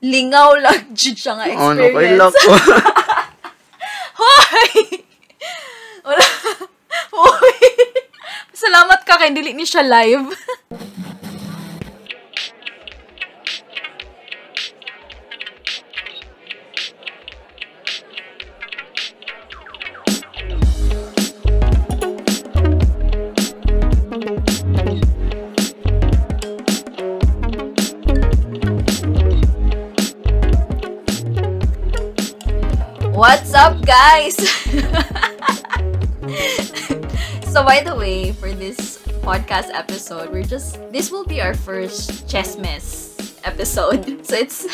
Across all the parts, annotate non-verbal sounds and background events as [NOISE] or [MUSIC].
lingaw lang [LAUGHS] jud siya nga Oh, no, kay experience. ko. [LAUGHS] Hoy! Wala. [LAUGHS] Hoy! Salamat ka kay dili ni siya live. By the way, for this podcast episode, we're just this will be our first chess mess episode. [LAUGHS] So it's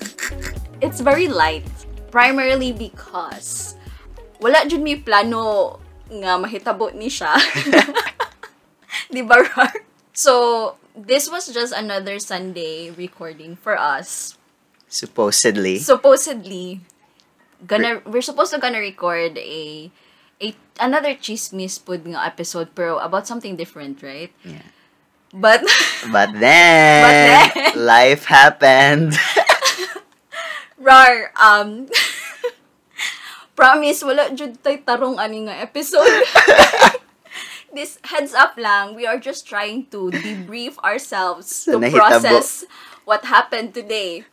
[LAUGHS] it's very light, primarily because wala jud mi plano nga mahitabo ni siya. [LAUGHS] Di ba, Rar? So, this was just another Sunday recording for us. Supposedly. supposedly gonna we're supposed to gonna record a a another chismis pud nga episode pero about something different, right? Yeah. But [LAUGHS] But then, But then- life happened. [LAUGHS] rar um [LAUGHS] promise wala jud tay tarong ani nga episode. This heads up lang, we are just trying to debrief ourselves Sa to process what happened today.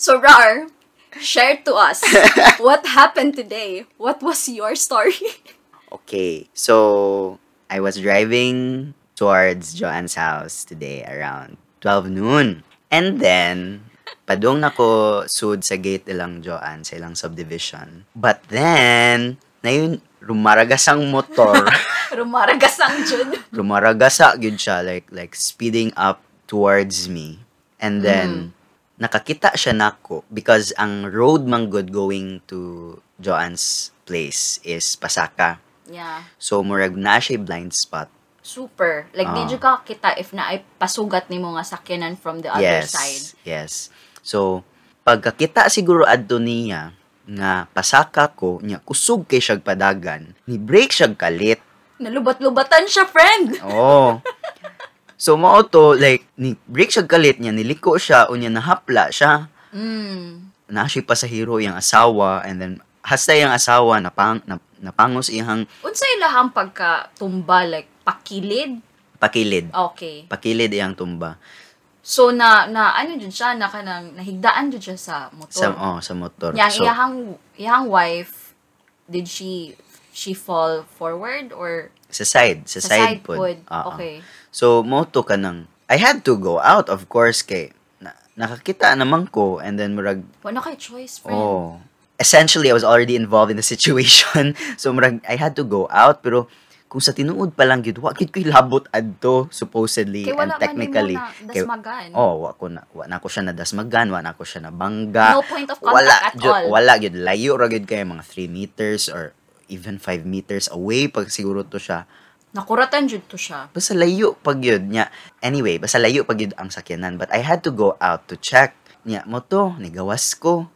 So Rar, share to us [LAUGHS] what happened today. What was your story? Okay, so I was driving towards Joanne's house today around 12 noon. And then, padung nako sud sa gate ilang Joanne sa ilang subdivision. But then, na yun, rumaragas ang motor. [LAUGHS] Rumaragas ang jud. rumaragasa gyud siya like like speeding up towards me and then nakakita siya nako because ang road man good going to Joanne's place is Pasaka Yeah. so murag na siya blind spot Super. Like, Ah. di jud ka kita if na ay pasugat ni mga sakyanan from the other yes side. yes so pagkakita siguro adto niya nga pasaka ko nya kusog kay siya padagan ni break siya kalit Nalubat-lubatan siya, friend! Oo. [LAUGHS] So, mao to, like, ni break siya kalit niya, niliko siya, unya nahapla siya. Mm. Na siya pasahero yung asawa, and then, hasta yung asawa, napang, nap, napangos iyang Unsa ilahang pagka-tumba, like, pakilid? pakilid. Okay. Pakilid iyang tumba. So, na, na ano dyan siya, na kanang, nahigdaan dyan siya sa motor. Sa, oh, sa motor. Yang so, iyahang, iyahang wife, did she, she fall forward or sa side, sa, sa side, side pod. pod? Oo. Okay. So, moto ka nang, I had to go out, of course, kay, na, nakakita naman ko, and then, murag, Wala kay choice, friend. Oh. Essentially, I was already involved in the [LAUGHS] situation. so, murag, I had to go out. Pero, kung sa tinuod pa lang yun, wakit ko'y labot adto, supposedly, Kay and wala man technically. na Kay- dasmagan. oh, wa ko na, wa na ko siya na dasmagan, wa na ko siya na bangga. No point of contact wala, at all. Wala, yun. Layo ra gyud kay mga 3 meters or even 5 meters away pag siguro to siya. Nakuratan jud to siya. Basta layo pag yun niya. Anyway, basta layo pag yun ang sakyanan. But I had to go out to check. Niya, mo to, nigawas ko.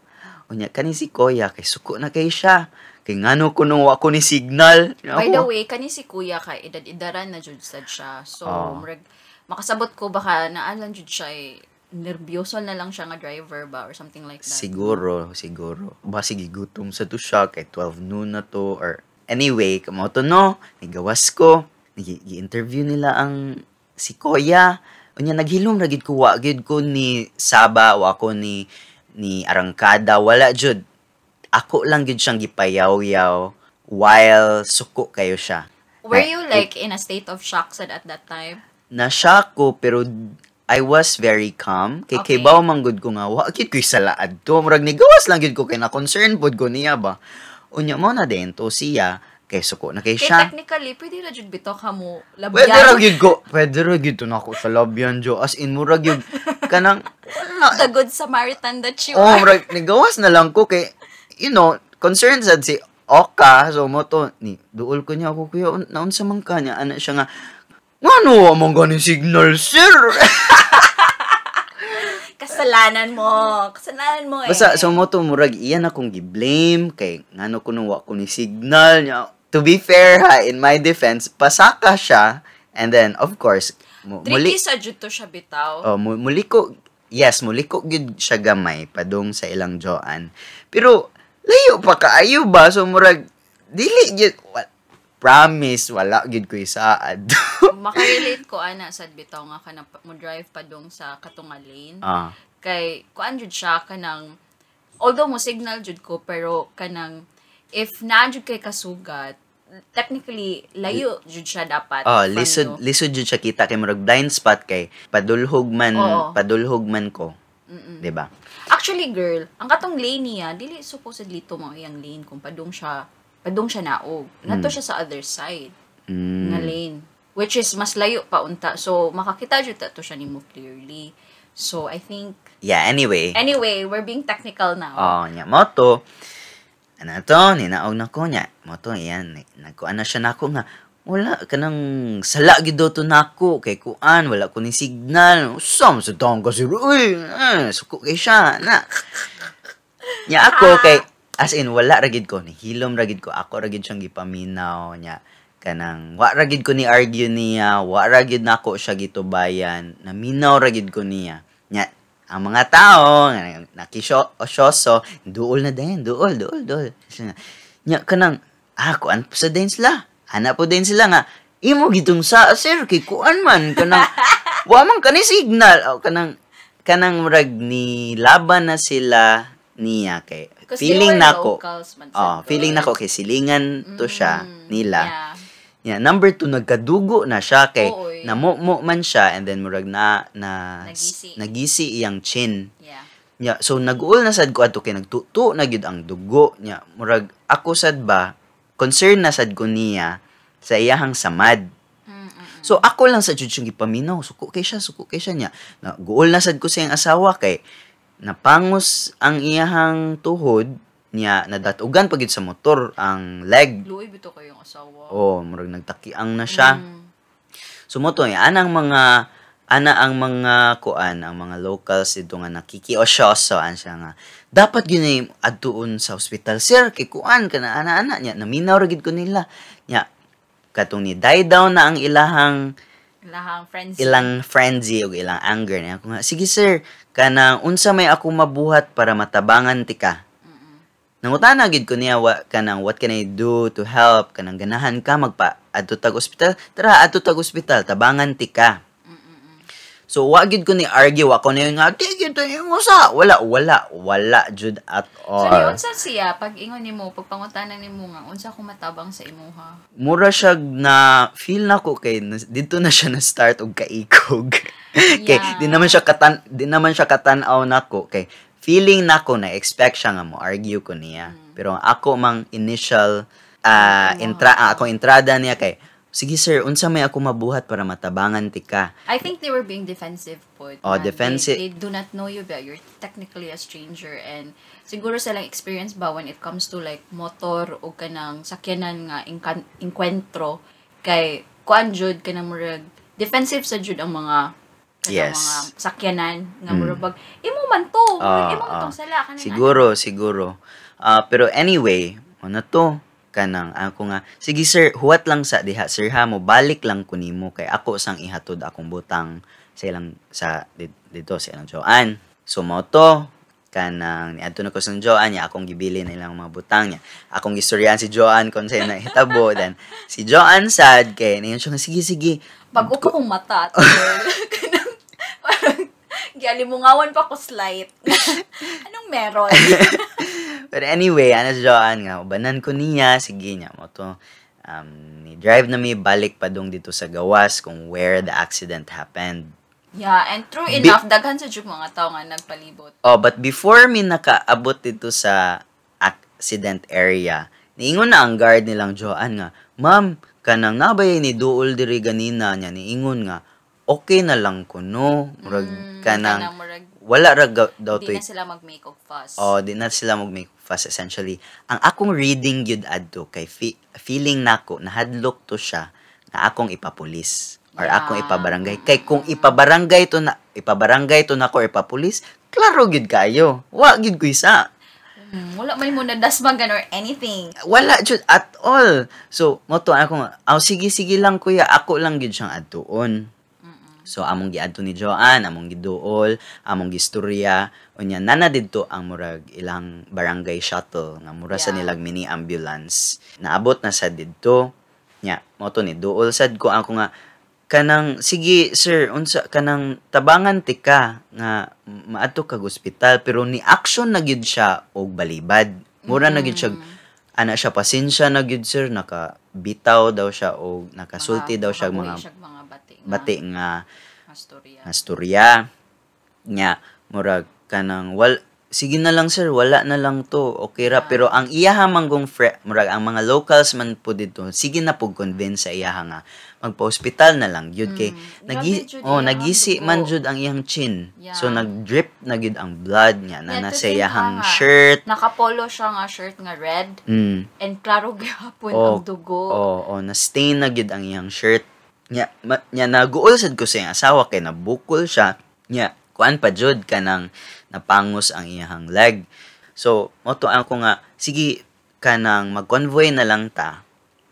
O niya, kani si Koya, kay suko na kay siya. Kay ngano ko nung wako ni signal. By the Ako, way, kani si kuya kay edad-idaran na jud sad siya. So, Oh. murag makasabot ko baka naalan jud siya eh, nervyoso na lang siya nga driver ba or something like that. Siguro, siguro. Ba, sige, gutom sa to siya. Kay 12 noon na to. Or, anyway, kamo to no. Nigawas ko. Nag-interview nila ang si Koya. O niya, naghilom ragid ko. Wa gid ko ni Saba. Wa ko ni ni Arangkada. Wala jud. Ako lang gid siyang gipayaw-yaw while suko kayo siya. Were Na- you like in a state of shock sad at that time? na-shock ko pero I was very calm. Kay Okay. kay baw ko nga wa gid ko salaad to. Murag ni gawas lang gid ko kay na concern pod ko niya ba. Unya mo na din to siya kay suko na kay Kay siya. technically, pwede ra jud bitaw ka mo Pwede ra labyan. gid ko. Pwede ra to na ako sa labyan jo. As in murag yun [LAUGHS] kanang wala. The good Samaritan that you Oh, are. murag nigawas na lang ko kay you know, concerned sad si Oka, so mo to, ni, duol ko niya ako, kuya, naun sa man ka niya, ana siya nga, Ngano among ganing signal, sir? [LAUGHS] Kasalanan mo. Kasalanan mo eh. Basta sa mo to murag iyan akong gi-blame kay ngano ko nung wa ko ni signal niya. To be fair ha, in my defense, pasaka siya and then of course mu- muli Tricky sa jud to siya bitaw. oh, mu- muli ko yes, muliko gyud siya gamay padung sa ilang joan. Pero layo pa kaayo ba so murag dili gyud wa- promise wala gyud ko isaad. [LAUGHS] Makarelate ko ana sad bitaw nga kana mo drive pa dong sa katunga lane. ah, Kay kuan jud siya kanang although mo signal jud ko pero kanang if na jud kay kasugat technically layo jud siya dapat oh, lisod lisod jud siya kita kay murag blind spot kay padulhog man Oo. padulhog man ko, Mm-mm. 'di ba? Actually, girl, ang katong lane niya, dili supposedly to mga iyang lane kung padung siya, padung siya naog. Nato Mm. siya sa other side Mm. nga lane. Which is, mas layo pa unta. So, makakita jud to siya nimo clearly. So, I think, Yeah, anyway. anyway, we're being technical now. Oh, nya moto. Ano to, ninaog na ko nya. Moto, yan. Nagkuan na siya nako nga. Wala ka nang sala gid to nako kay kuan wala ko ni signal. Usam sa tong kasi uy, eh, suko kay siya na. Nya ako kay as in wala ra gid ko ni hilom ra gid ko. Ako ra gid siyang gipaminaw nya kanang wa ra gid ko ni argue niya. Wa ra gid nako siya gitubayan. Naminaw ra gid ko niya. Nya ang mga tao nga nakisyo osyoso duol na din duol duol duol. Nya kanang ah kuan po sa din sila. Ana po din sila nga imo gitong sa sir kay kuan man. Kanang [LAUGHS] wa man kani signal. O kanang kanang murag ni laban na sila niya kay Because feeling locals man oh feeling girl. nako kay silingan to siya Mm, nila Yeah. Yeah, number two, nagkadugo na siya kay Oo, eh. namumo man siya and then murag na na Nagisi. nagisi iyang chin. Yeah. Yeah, so nag-uol na sad ko ato kay nagtuto na gyud ang dugo niya. Murag ako sad ba concern na sad ko niya sa iyahang samad. Mm-mm. So ako lang sa jud siyang gipaminaw, suko kay siya, suko kay siya niya. Naguol na sad ko sa iyang asawa kay napangos ang iyahang tuhod niya nadatugan pagid sa motor ang leg. Luoy bito ko yung asawa. Oh, murag nagtakiang na siya. Mm. Sumoto ya anang mga ana ang mga kuan ang mga locals dito nga nakikiosyoso an siya nga dapat gyud adtuon sa ospital sir kay kuan kana ana-ana nya naminaw ra gid ko nila nya katong ni die down na ang ilahang Lahang friends. ilang frenzy o ilang anger niya ako nga sige sir kanang unsa may ako mabuhat para matabangan ti ka Mm-mm. Nangutana gid ko niya wa kanang what can I do to help kanang ganahan ka magpa adto tag ospital tara adto tag ospital tabangan ti ka. So wa gid ko ni argue ako na nga di gid to mo sa wala wala wala jud at So, ni all unsa siya? Pag ingon nimo pag pangutanan nimo nga unsa ko matabang sa imuha? mura siya na feel na ko kay dito na siya na start og kaikog. [LAUGHS] Kay Yeah. di naman siya katan di naman siya katanaw nako. Kay feeling nako na expect siya nga mo argue ko niya. Pero ang ako mang initial ah Wow. intra ah, ako entrada niya kay sige sir unsa may ako mabuhat para matabangan ti ka I think they were being defensive po. Oh, man. defensive. They, they do not know you but you're technically a stranger and siguro sa lang experience ba when it comes to like motor o kanang sakyanan nga inkan- inkwentro kay kuan jud kanang murag defensive sa jud ang mga kanang Yes. mga sakyanan nga Mm. murag imo man to Ah, imo man ah. tong sala kanang Siguro, siguro. Ah, pero anyway, ano to? Kanang ako nga, sige sir, huwat lang sa diha, sir ha, mo balik lang ko nimo kay ako sang ihatod akong butang sa ilang sa di- dito sa ilang Joan. So mo to, kanang niadto na ko sa Joan niya akong gibili na ilang mga butang niya. Akong gistoryahan si Joan kung sa'yo na hitabo [LAUGHS] then si Joan sad kay niyon siya sige sige. Bago ko kong mata. [LAUGHS] Kanang, parang, gialimungawan pa ko slight. [LAUGHS] Anong meron? But anyway, ano si Joan nga, ubanan ko niya, sige niya mo to. Um, ni drive na mi balik pa dong dito sa gawas kung where the accident happened. yeah, and true Bi- enough, daghan sa jug mga tao nga nagpalibot. Oh, but before mi nakaabot dito sa accident area, niingon na ang guard nilang Joan nga, Ma'am, kanang nabay ni duol diri ganina niya, niingon nga, okay na lang ko no. Murag Mm, kanang, kanang murag, wala ra ga- daw di to na sila mag-make of fuss. Oh, di na sila mag-make fuss essentially. Ang akong reading yun adto kay fe- feeling nako nahadlok to siya na akong ipapulis or Yeah. akong ipabarangay. Kay kung ipabarangay to na ipabarangay to nako or ipapulis, klaro gid kayo. Wa gid ko isa. Mm, wala may mo nadasmagan or anything. Wala jud at all. So, mo to ako "Aw sige sige lang kuya, ako lang gid siyang adtuon." So among giadto ni Joanne, among giduol, among gistorya, unya nana didto ang murag ilang barangay shuttle nga mura sa Yeah. nilag mini ambulance. Naabot na sa didto. Nya, mo to ni duol sad ko ako nga kanang sige sir unsa kanang tabangan ti ka nga maadto kag ospital pero ni action na gyud siya og balibad. Mura na gyud siya ana siya pasensya na gyud sir naka bitaw daw siya og nakasulti daw siya mga mga bati nga, bati nga nga storya nya murag kanang wal sige na lang sir wala na lang to okay ra pero ang iyaha manggong fre, murag ang mga locals man po dito sige na pug convince sa iyaha nga magpa-hospital na lang gyud kay nagi Grabe jud oh nagisi man jud ang iyang chin Yeah. so nag-drip na gyud ang blood niya na Yeah, na to sa think iyahang shirt Nakapolo siya nga shirt nga red mm. and klaro gyapon Oh, ang dugo. Oo, oh, na stain na gyud ang iyang shirt. Nya, ma, nya naguol sad ko sa iyang asawa kay nabukol siya. Nya, kuan pa jud kanang napangos ang iyang leg. So, mo to ako nga sige kanang mag-convoy na lang ta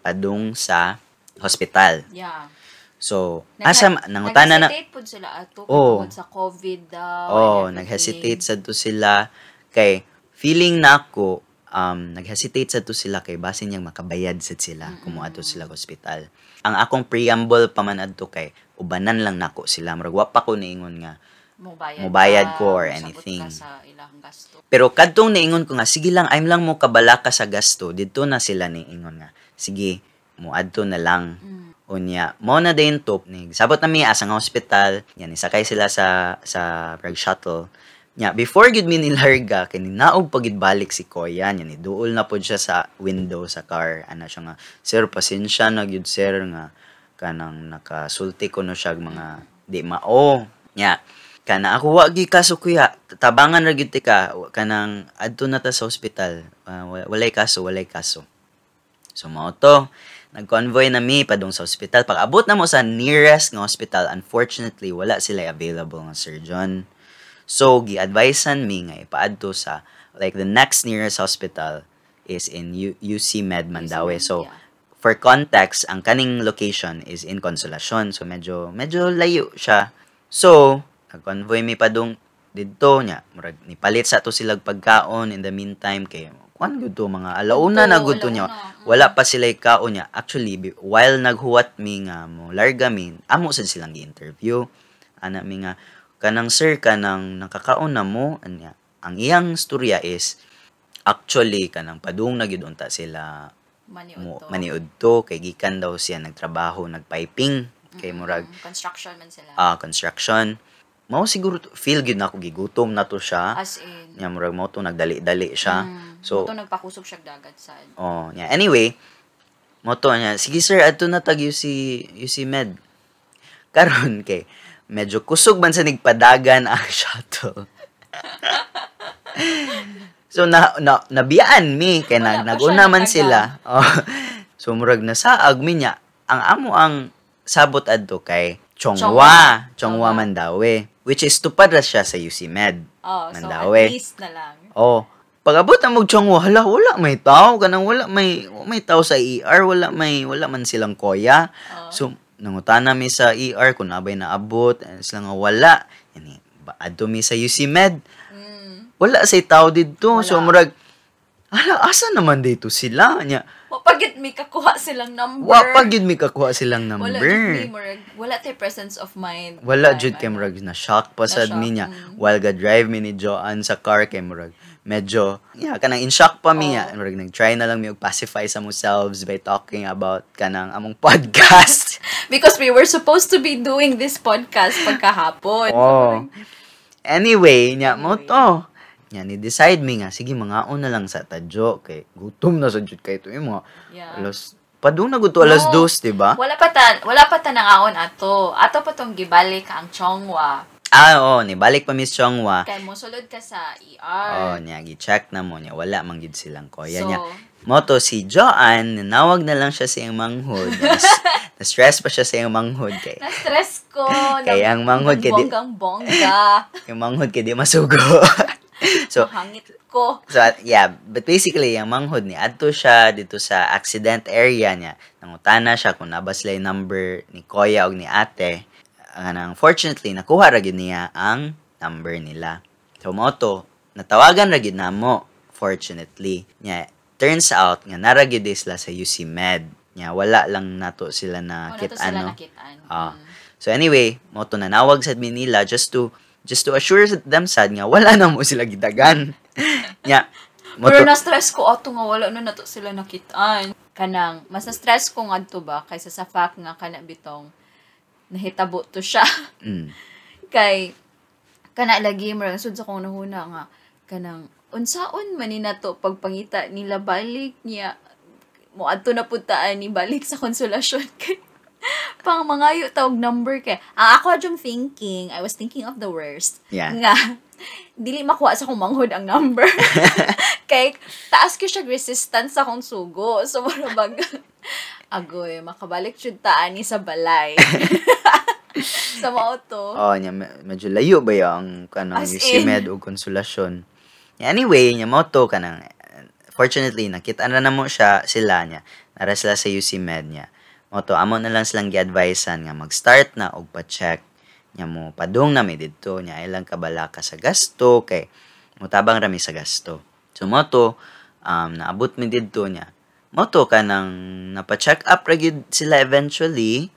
padung sa hospital. Yeah. So, Naghe- asa nangutana na Nag-hesitate po sila ato Oh. sa COVID daw. Oh, nag-hesitate sad to sila kay feeling na ako um nag-hesitate sad to sila kay basin niyang makabayad sad sila kung moadto sila sa hospital. Ang akong preamble pa man adto kay ubanan lang nako sila murag wa pa ko niingon nga Mubayad, Mubayad ka, ko or anything. Ka sa ilang gasto. pero kadtong niingon ko nga sige lang I'm lang mo kabala ka sa gasto didto na sila niingon nga sige muadto na lang Mm. Unya, mo na din to, sabot na mi asa nga hospital, yan isakay sila sa sa rag shuttle. Nya, before gid mi nilarga kay naog pagid balik si Koya, nya ni duol na pod siya sa window sa car. Ana siya nga, sir pasensya na gyud sir nga kanang nakasulti ko no siya mga di mao. Nya, kana ako wa gi kaso kuya, tabangan ra gyud ka kanang adto na ta sa hospital. Ah, wa- walay kaso, walay kaso. So mao to, nag-convoy na mi padung sa hospital. Pag abot na mo sa nearest nga hospital, unfortunately wala sila available nga surgeon. So gi-advisean mi nga ipaadto sa like the next nearest hospital is in U- UC Med Mandaue. So Yeah. for context, ang kaning location is in Consolacion. So medyo medyo layo siya. So nag-convoy mi padung didto nya murag nipalit sa to silag pagkaon in the meantime kay kuan gud to mga alauna na gud to nya alauna. wala pa sila kaon niya. Actually, while naghuwat mi nga mo, larga mi, amo sad silang gi-interview. Ana mi nga, kanang sir, kanang nakakaon na mo, anya. Ang iyang storya is, actually, kanang padung na gyud unta sila Maniud mo, to. maniud to, kay gikan daw siya nagtrabaho, nagpiping, kay murag, Mm, construction man sila. ah construction. Mao siguro, to- feel gyud na ako gigutom na to siya. As in. Nya murag mo to nagdali-dali siya. Mm, So, Muto nagpakusog siya dagat sa Oh, yeah. Anyway, moto niya, sige sir, ato na tag UC, UC Med. [LAUGHS] Karon kay, medyo kusog man sa nigpadagan ang [LAUGHS] shuttle. [LAUGHS] so, na, na, nabiyaan mi, kay nag, naguna man sila. Oh. so, murag nasaag mi niya, ang amo ang sabot adto kay Chongwa, Chongwa. Chongwa Mandawe, which is tupad ra siya sa UC Med. Oh, so Mandawe. at least na lang. Oh, pag-abot na magchongwa, hala, wala may tao, kanang wala may wala may tao sa ER, wala may wala man silang koya. Oh. So, nangutana mi sa ER kung nabay na abot, and sila nga wala. Yani, ba adto mi sa UC Med, Mm. wala say tao didto. So Wala. murag hala, asa naman dito sila? Nya, Wa pagit mi kakuha silang number. wa pa gyud mi kakuha silang Wala number. jud mi murag wala tay presence of mind. Wala jud kay ano. murag na shock pa sad mi niya mm. while ga drive mi ni Joanne sa car kay murag medyo yeah kanang in shock pa mi Oh. murag nag-try na lang mi og pacify sa selves by talking about kanang among [LAUGHS] podcast. [LAUGHS] Because we were supposed to be doing this podcast pagkahapon. oh. Anyway, nya mo Anyway. to. Nya ni decide mi nga sige mga na lang sa tadyo kay gutom na sa jud kay to mga Yeah. alas padung na gud to alas No. 2, di ba? Wala pa ta, wala pa ta nangaon ato. Ato pa tong gibalik ang Chongwa. Ah, oo, ni balik pa Miss Chongwa. Kay mo sulod ka sa Oh, ER. niya gi-check na mo niya wala man gid silang koya So, niya. Moto si Joanne, nanawag na lang siya sa iyang manghod. [LAUGHS] Nas- Na-stress pa siya sa iyang manghod kay. na-stress ko. Kaya ang manghod kay di- Bonggang bongga. [LAUGHS] Yung manghod kay di masugo. [LAUGHS] [LAUGHS] so, Mahangit ko. so yeah, but basically yung manghod ni adto siya dito sa accident area niya. Nangutana siya kung naba sila yung number ni Koya o ni Ate. kanang fortunately nakuha ra gyud niya ang number nila. So mo to, natawagan ra gyud namo fortunately. Nya turns out nga nara gyud sila sa UC Med. Nya wala lang nato sila na Oh, kit nato sila ano. nakitaan. Ah. Mm. So anyway, mo to nanawag sa admin nila just to just to assure them sad nga wala na mo sila gidagan. [LAUGHS] Nya mo Pero to- na-stress ko ato nga wala na nato sila nakitaan. Kanang mas na-stress ko nga to ba kaysa sa fact nga kana bitong nahitabo to siya. [LAUGHS] Mm. Kay kana lagi mo sud sa kong nahuna nga kanang unsaon man ni nato pagpangita nila balik niya mo adto na putaan ni balik sa konsolasyon [LAUGHS] kay [LAUGHS] pang mangayo tawag number kay ang ako adjong thinking I was thinking of the worst Yeah. nga [LAUGHS] dili makuha sa kong manghod ang number [LAUGHS] kay taas ko siya resistance sa akong sugo so marabag agoy makabalik jud ta ani sa balay sa mao to Oh, me- medyo layo ba yung kanang As in. Med o konsolasyon. Anyway, nya mo to kanang fortunately nakita na namo siya sila niya. Nara sila sa UC Med niya. Mo to amo na lang silang gi-advisean nga mag-start na og pa-check nya mo padung na mi didto nya ilang kabala ka sa gasto kay mutabang rami sa gasto. So mo to um naabot mi didto niya. Mo to kanang napa-check up ra gyud sila eventually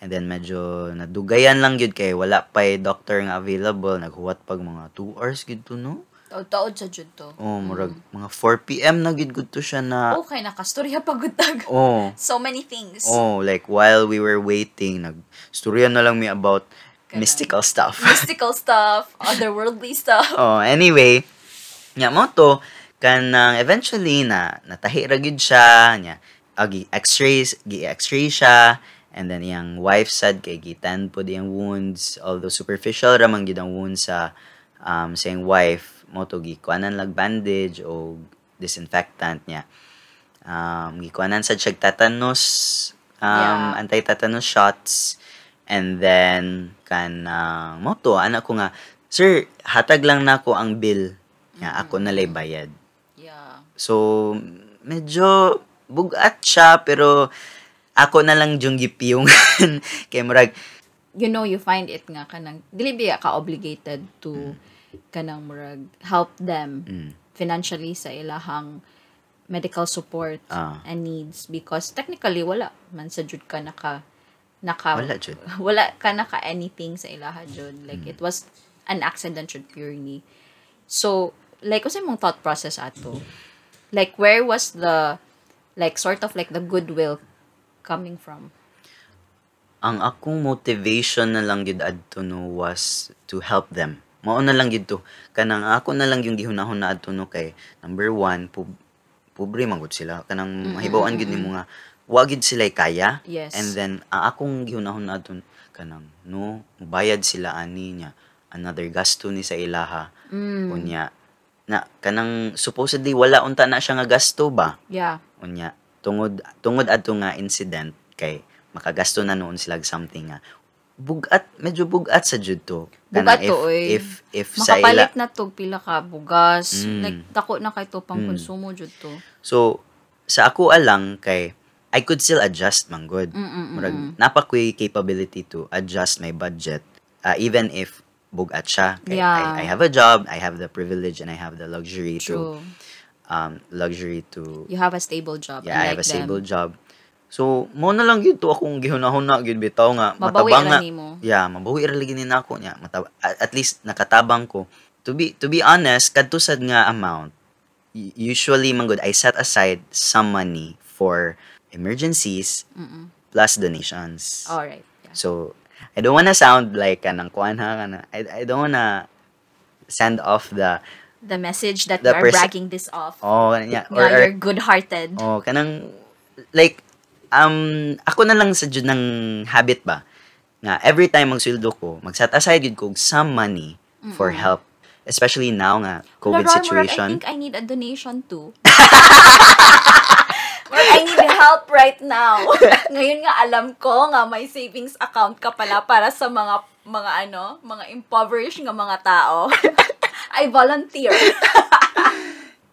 And then medyo nadugayan lang gyud kay wala pay doctor nga available naghuwat pag mga 2 hours gyud to no. Taod-taod sa jud to Oh, murag mga 4 PM na gud to siya na okay nakastorya pagutag Oh. [LAUGHS] so many things Oh, like while we were waiting, nagstorya na lang mi about Ganun. mystical stuff. [LAUGHS] mystical stuff otherworldly stuff oh, anyway, nya mo to kanang eventually na natahi ra gyud siya nya agi x-ray gi x-ray siya and then iyang wife sad kay gitan po iyang wounds although superficial ra man gyud ang wounds sa um sa iyang wife mo to gikuanan lag bandage o disinfectant niya. Um gikuanan sad siya tetanus um Yeah. anti-tetanus shots and then kan mo to anak ko nga sir hatag lang nako ang bill nga ako na lay bayad. Yeah. So, medyo bugat siya, pero ako na lang yung gipiyungan. [LAUGHS] Kaya murag, you know you find it nga kanang dili biya ka obligated to kanang murag help them mm, financially sa ilahang medical support Ah. and needs because technically wala man sa jud ka naka naka wala jud. [LAUGHS] wala ka naka anything sa ilaha jud like it was an accident jud purely so like kasi mong thought process ato like where was the like sort of like the goodwill coming from Ang akong motivation na lang gid adto no was to help them. Mao na lang gid to. Kanang ako na lang yung gihunahon na adto no kay number one, pub pobre man gud sila. Kanang mahibawan gid nimo nga wa gid sila kaya. Yes. And then ang akong gihunahon na adto kanang no bayad sila ani niya another gasto ni sa ilaha. mm, Unya na kanang supposedly wala unta na siya nga gasto ba? yeah Unya tungod tungod adto nga incident kay makagasto na noon sila something nga bugat medyo bugat sa jud to. Bugat to, if, oy. if if sa ila makapalit na to pila ka bugas Mm. like dako na kay to pang Mm. konsumo jud to so sa ako alang kay I could still adjust man good. Mm-mm-mm. Murag napa ko'y capability to adjust my budget uh, even if bugat siya. Kay Yeah. I, I have a job, I have the privilege and I have the luxury to true um luxury to you have a stable job yeah, I have a stable them. job. So, mo na lang gyud to akong gihunahuna gyud bitaw nga mabawi matabang ra nimo Yeah, mabawi ra lagi ni nako nya. Matab- at, at least nakatabang ko. To be to be honest, kadto sad nga amount. Usually man good I set aside some money for emergencies Mm-mm. plus donations. all right yeah. So, I don't wanna sound like kanang kuan ha kana. I, I don't wanna send off the the message that The you are perce- bragging this off oh yeah, nga you're good-hearted Oh, kanang like um ako na lang sa jud ng habit ba nga every time magsweldo ko, mag-set aside yun ko some money for help especially now nga COVID Wala, Ron, Murag, I situation. think I need a donation too. Murag, I need help right now. [LAUGHS] Ngayon nga alam ko nga may savings account ka pala para sa mga mga ano, mga impoverished nga mga tao. [LAUGHS] I volunteer.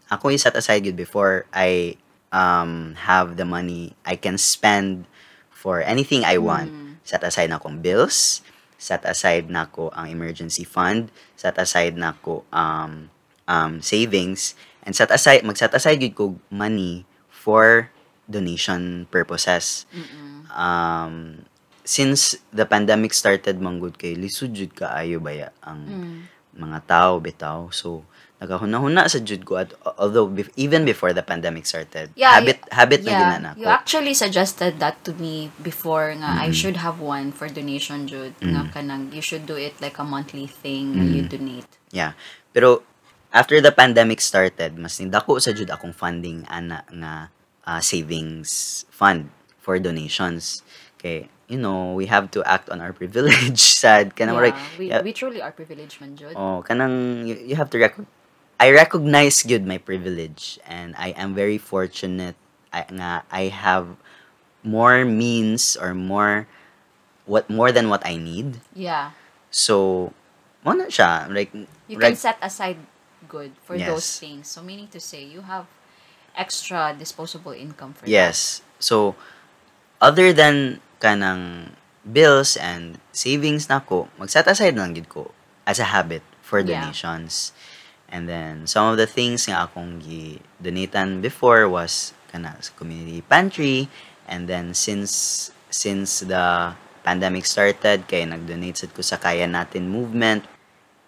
Ako yung set aside yun before I um have the money I can spend for anything I want. Set aside na akong bills set aside nako ang emergency fund, set aside nako um um savings and set aside mag-set aside gyud ko money for donation purposes. Mm-mm. Um since the pandemic started manggod kay lisod jud kaayo baya ang Mm. mga tao bitaw. So nagahuna-huna sa jud ko at although bef- even before the pandemic started. Yeah, habit habit na yeah, na you ko. actually suggested that to me before nga I Mm. should have one for donation jud nga Mm. kanang you should do it like a monthly thing nga you donate. Yeah. Pero after the pandemic started, mas nindako sa jud akong funding ana nga ah, savings fund for donations. Kay you know, we have to act on our [LAUGHS] privilege sad kanang yeah, right. we, yeah. we truly are privileged man jud. Oh, kanang you, you have to rec- I recognize good my privilege and I am very fortunate I, nga I have more means or more what more than what I need. Yeah. So, mo na siya like You can set aside good for those things. So meaning to say you have extra disposable income for that. Yes. So, other than kanang bills and savings nako, mag-set aside lang gid ko as a habit for Yeah. And then, some of the things nga akong gi-donatan before was kana sa community pantry. And then, since since the pandemic started, kay nag-donate sad ko sa Kaya Natin movement.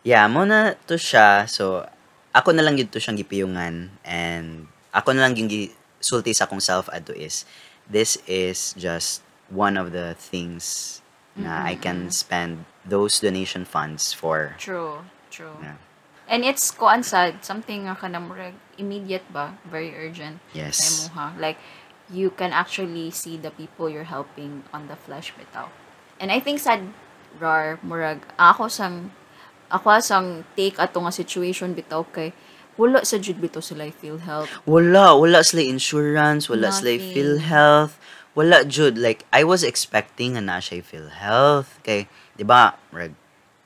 Yeah, mo na to siya. So, ako na lang yun to siyang gipiyungan. And ako na lang yung sulti sa akong self ato is, this is just one of the things na I can mm-hmm. spend those donation funds for. True, true. Yeah. And it's kuan sad, something nga kanang immediate ba, very urgent. Yes. Sa imuha. Like you can actually see the people you're helping on the flesh bitaw. And I think sad rar murag ako sang ako sang take ato nga situation bitaw kay wala sa jud bitaw sila feel help. Wala, wala sila insurance, wala sila Nothing. PhilHealth, wala jud like I was expecting na siya PhilHealth kay 'di ba, murag,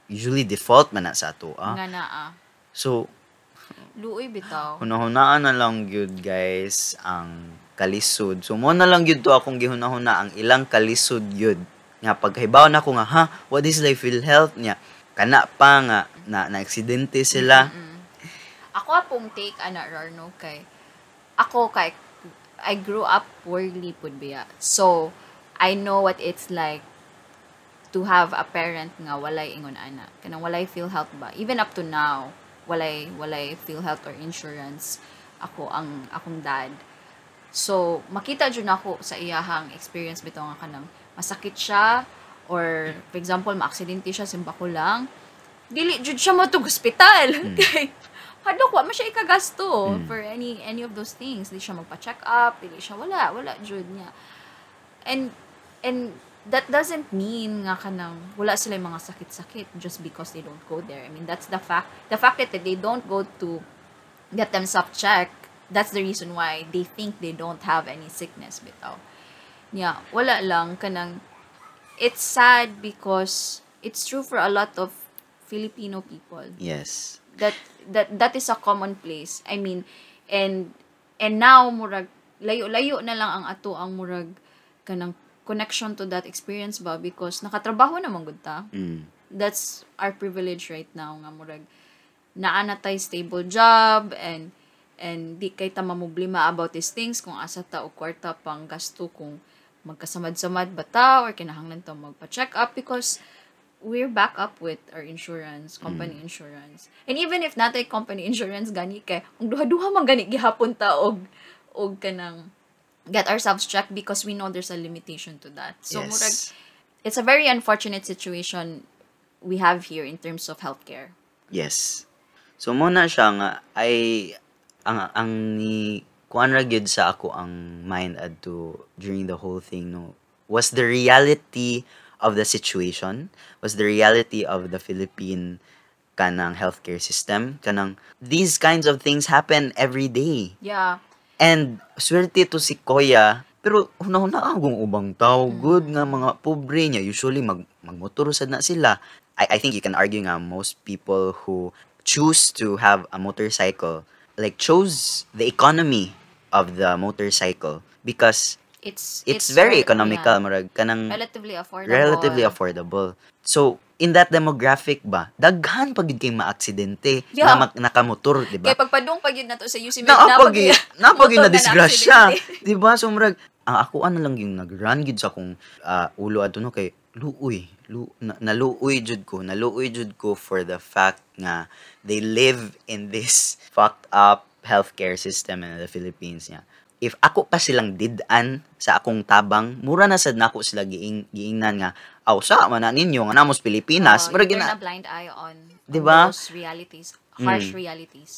usually default man na sa ato ah. Nga naa. So, Luoy bitaw. hunahunaan na lang gyud guys ang kalisod. So mo na lang gyud to akong gihunahuna ang ilang kalisod gyud. Nga paghibaw na ko nga ha, what is life PhilHealth niya? Kana pa nga na na aksidente sila. Mm. Ako apong take ana rar no kay ako kay I grew up poorly pud biya. So I know what it's like to have a parent nga walay ingon ana. Kanang walay feel health ba. Even up to now, walay walay feel health or insurance ako ang akong dad. So, makita jud nako sa iyahang experience bitaw nga kanang masakit siya or for example maaksidente siya simba ko lang. Dili jud siya matug hospital. [LAUGHS] Kay hadlok wa man siya ikagasto Mm. for any any of those things. Di siya magpa-check up dili siya wala wala jud niya. And and that doesn't mean nga kanang wala sila mga sakit-sakit just because they don't go there i mean that's the fact the fact that they don't go to get themselves checked that's the reason why they think they don't have any sickness bitaw yeah wala lang kanang it's sad because it's true for a lot of Filipino people Yes. that that that is a commonplace. I mean, and and now murag layo-layo na lang ang ato ang murag kanang connection to that experience ba because nakatrabaho naman gud ta. Mm. That's our privilege right now nga murag naa na tay stable job and and di kay ta mamoblema about these things kung asa ta og kwarta pang gasto kung magkasamad-samad ba ta or kinahanglan ta magpa-check up because we're back up with our insurance, company insurance. And even if natay company [LAUGHS] insurance gani kay ang duha-duha man gani gihapon ta og og kanang get ourselves checked because we know there's a limitation to that. So yes. murag it's a very unfortunate situation we have here in terms of healthcare. Yes. So mo na siya nga ay ang ang ni kuan ra gyud sa ako ang mind adto during the whole thing no was the reality of the situation was the reality of the Philippine kanang healthcare system kanang these kinds of things happen every day Yeah. And swerte to si Koya, pero una-una akong ubang tao, good nga mga pobre niya, usually mag magmotor sad na sila. I, I think you can argue nga most people who choose to have a motorcycle like chose the economy of the motorcycle because It's it's, very rel- economical yeah. murag kanang relatively affordable. relatively affordable. So, in that demographic ba, daghan pag yun kay maaksidente Yeah. na mak- nakamotor, di ba? Kaya pagpadung pag yun na to sa UC Med, Naapag napag yun na motor disgrasya. Di ba? So, murag, ang ako ano lang yung nag-run gid sa akong ah, ulo ato no kay luoy lu, na, naluoy jud ko naluoy jud ko for the fact nga they live in this fucked up healthcare system in the Philippines niya if ako pa silang didan sa akong tabang mura na sad nako sila giing giingnan nga aw sa man na ninyo nga namos Pilipinas Oh, murag you turn gina a blind eye on, on ba? those realities, harsh Mm. realities.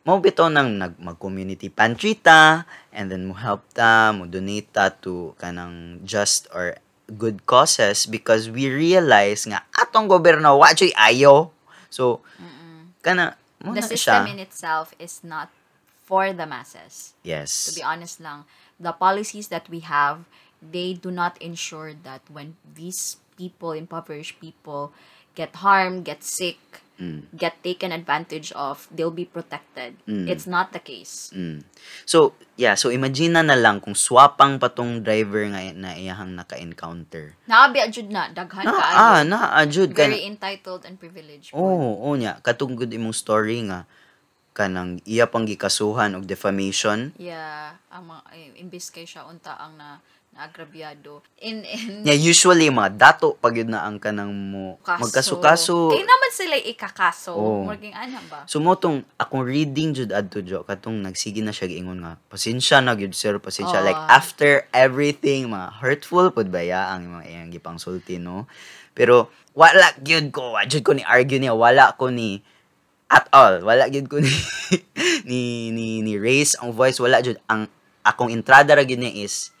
mo bitaw nang nag mag-community pantry ta and then mo help ta mo donate ta to kanang just or good causes because we realize nga atong gobyerno wa jud ayo so kana mo The na system siya in itself is not for the masses. To yes be honest lang, the policies that we have, they do not ensure that when these people, impoverished people, get harmed, get sick, Mm. get taken advantage of, they'll be protected. Mm. It's not the case. Mm. So, yeah, so imagine na, na lang kung swapang pa tong driver nga na iyahang naka-encounter. Naabi jud na, daghan Na, ka. ah, na, ajud ka. Very entitled and privileged. Oo, oh, nya. Katungod imong story nga, kanang iya pang gikasuhan og defamation. Yeah, ang mga, eh, imbis kay siya unta ang na naagrabyado. In, in Nya, usually, mga dato pag yun na ang kanang mo kaso. magkasukaso. Kaya naman sila ikakaso. Oo. Maging ano ba? So mo tong akong reading jud adto jo katong nagsige na siya giingon nga pasensya na gyud sir pasensya Oo. like after everything mga hurtful pud ba ya ang mga iyang gipangsulti no pero wala gyud ko wa jud ko ni argue niya wala ko ni at all wala gyud ko [LAUGHS] ni ni ni, ni raise ang voice wala jud ang akong entrada ra gyud niya is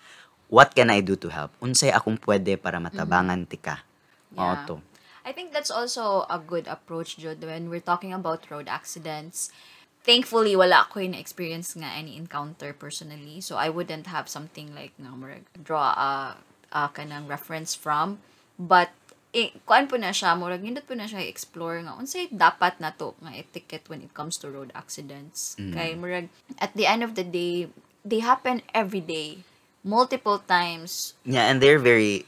what can I do to help unsay akong pwede para matabangan tika Mao Yeah. to I think that's also a good approach, Jud, when we're talking about road accidents. Thankfully, wala ko yung experience nga any encounter personally. So, I wouldn't have something like nga murag, draw a, a kanang reference from. But, eh, kuan po na siya, murag, hindi po na siya explore nga, unsay dapat na to nga etiquette when it comes to road accidents. Kay, murag, at the end of the day, they happen every day. Multiple times. Yeah, and they're very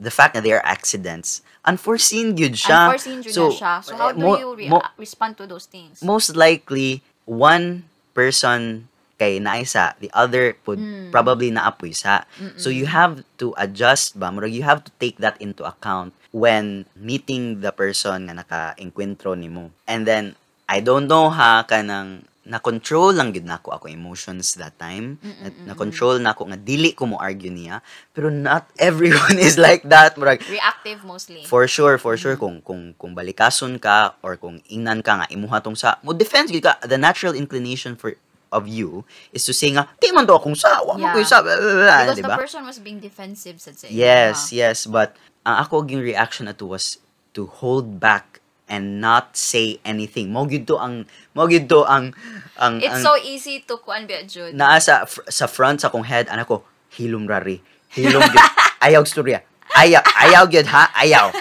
the fact that they are accidents, unforeseen good siya. Unforeseen jud na siya. So, how do mo- you rea- mo- respond to those things? most likely one person kay naisa, the other would Hmm. probably naapoy sa. So you have to adjust ba, murag you have to take that into account when meeting the person nga naka-encuentro nimo. And then I don't know ha kanang na-control lang gid nako ako emotions that time. Na- Na-control nako nga dili ko mo argue niya. Pero not [LAUGHS] everyone is like that. Murag, Reactive mostly. For sure, for sure kung kung kung balikason ka or kung ingnan ka nga imuha tong sa mo defense gyud ka the natural inclination for of you is to say nga di man to akong sa wa man Yeah. ko sa blah, blah, blah," Because di the person was being defensive sa say. Yes, yes, but ang ako ging reaction ato was to hold back and not say anything. Mo gyud to ang mo gyud to ang ang It's ang, so easy to kuan ba jud. naa sa sa front sa akong head anak ko hilom rari. Hilom gyud. [LAUGHS] ayaw storya. Ayaw, ayaw gyud ha, ayaw. [LAUGHS]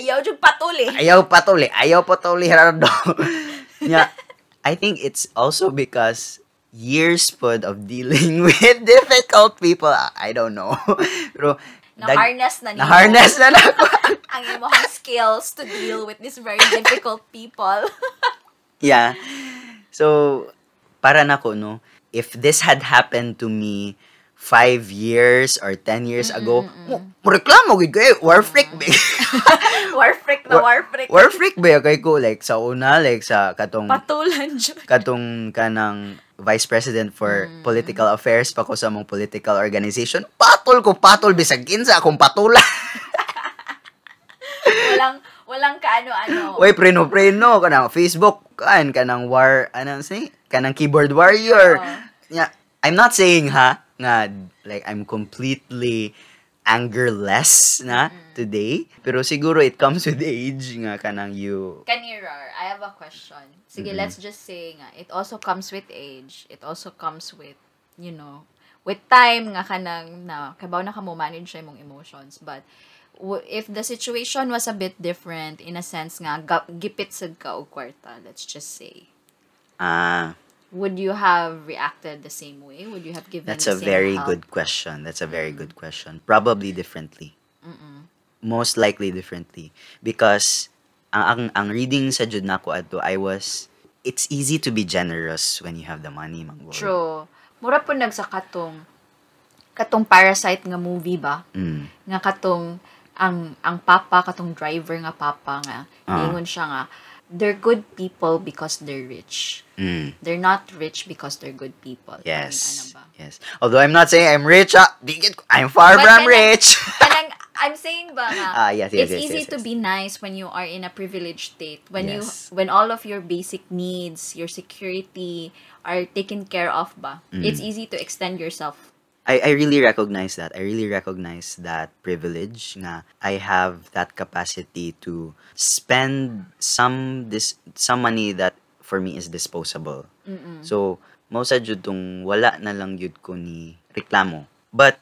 Ayaw jud patuli. ayaw patuli, ayaw patuli Gerardo. [LAUGHS] yeah, I think it's also because years pod of dealing with difficult people. I don't know. Pero Na-harness na nimo. na-harness na nako. [LAUGHS] ang imong skills to deal with these very difficult people. [LAUGHS] yeah. So, para nako no, if this had happened to me five years or ten years ago, mo mo reklamo gid kay war freak ba? [LAUGHS] war freak na War- war freak. war freak ba kay ko like sa una like sa katong Patulan jud. katong kanang vice president for political affairs pa ko sa mong political organization patol ko patol bisag kinsa akong patulan [LAUGHS] Walang walang kaano-ano. Oy, preno-preno, kanang Facebook, kan, kanang war, anong say? Kanang keyboard warrior. Oo. Yeah, I'm not saying ha, nga, like, I'm completely angerless na today. Pero siguro it comes with age nga kanang you Kanirar, I have a question. Sige, let's just say nga, it also comes with age. It also comes with, you know, with time nga kanang na kabaw na ka mo manage sa imong emotions. But if the situation was a bit different in a sense nga ga- gipit sad ka og kwarta, let's just say, ah would you have reacted the same way? Would you have given that's a very help? good question. That's a very good question. Probably differently. most likely differently because ang ang, ang reading sa jud nako adto I was it's easy to be generous when you have the money manggol. True. Mura po nagsa katong Parasite nga movie ba? Mm. Nga katong ang ang papa katong driver nga papa nga niingon siya nga they're good people because they're rich. Mm. They're not rich because they're good people. I mean, ano Yes. ba? Yes. Although I'm not saying I'm rich, ah, I'm far But from rich. [LAUGHS] Kanang, I'm saying ba nga, Ah, yes, yes, it's yes, easy yes, to yes. be nice when you are in a privileged state. When Yes. you when all of your basic needs, your security are taken care of ba. Mm. It's easy to extend yourself. I, I really recognize that. I really recognize that privilege nga I have that capacity to spend some this some money that for me is disposable. Mm-mm. So, mao sa jud tong wala na lang jud ko ni reklamo. But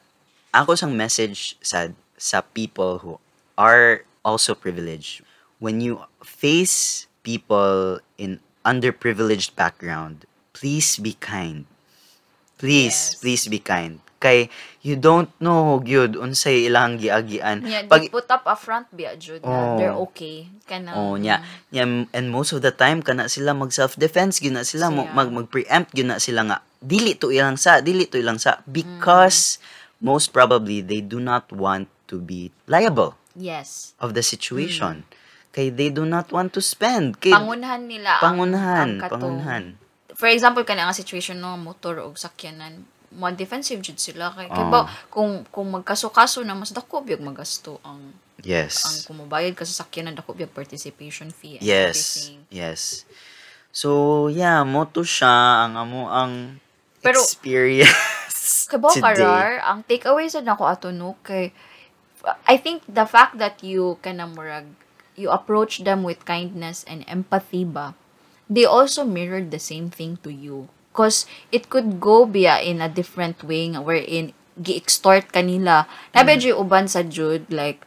ako sang message sa sa people who are also privileged. When you face people in underprivileged background, please be kind. Please, Yes. please be kind. Kay you don't know gyud unsay ilang giagian. Yeah, Pag they put up a front biya jud Oh. they're okay. Kana. Oh, nya. nya and most of the time kana sila mag self defense gyud na sila mo- Siya. mag mag preempt gyud na sila nga dili to ilang sa dili to ilang sa because Mm. most probably they do not want to be liable Yes. of the situation. Kay they do not want to spend. Kay Pangunahan nila ang- pangunahan, ang katong- pangunahan. For example, kana nga situation no motor o sakyanan, mo defensive jud sila kay kay ba kung kung magkaso-kaso na mas dako byag magasto ang ang Yes. kumubayad ka sa sakyanan dako byag participation fee and Yes. everything. Yes. So, yeah, mo to siya ang amo ang Pero- experience [LAUGHS] Kay ba karar, ang takeaway sa nako ato no kay I think the fact that you kana murag you approach them with kindness and empathy ba they also mirrored the same thing to you because it could go biya in a different way wherein gi-extort kanila nabi mm. uban sa Jude like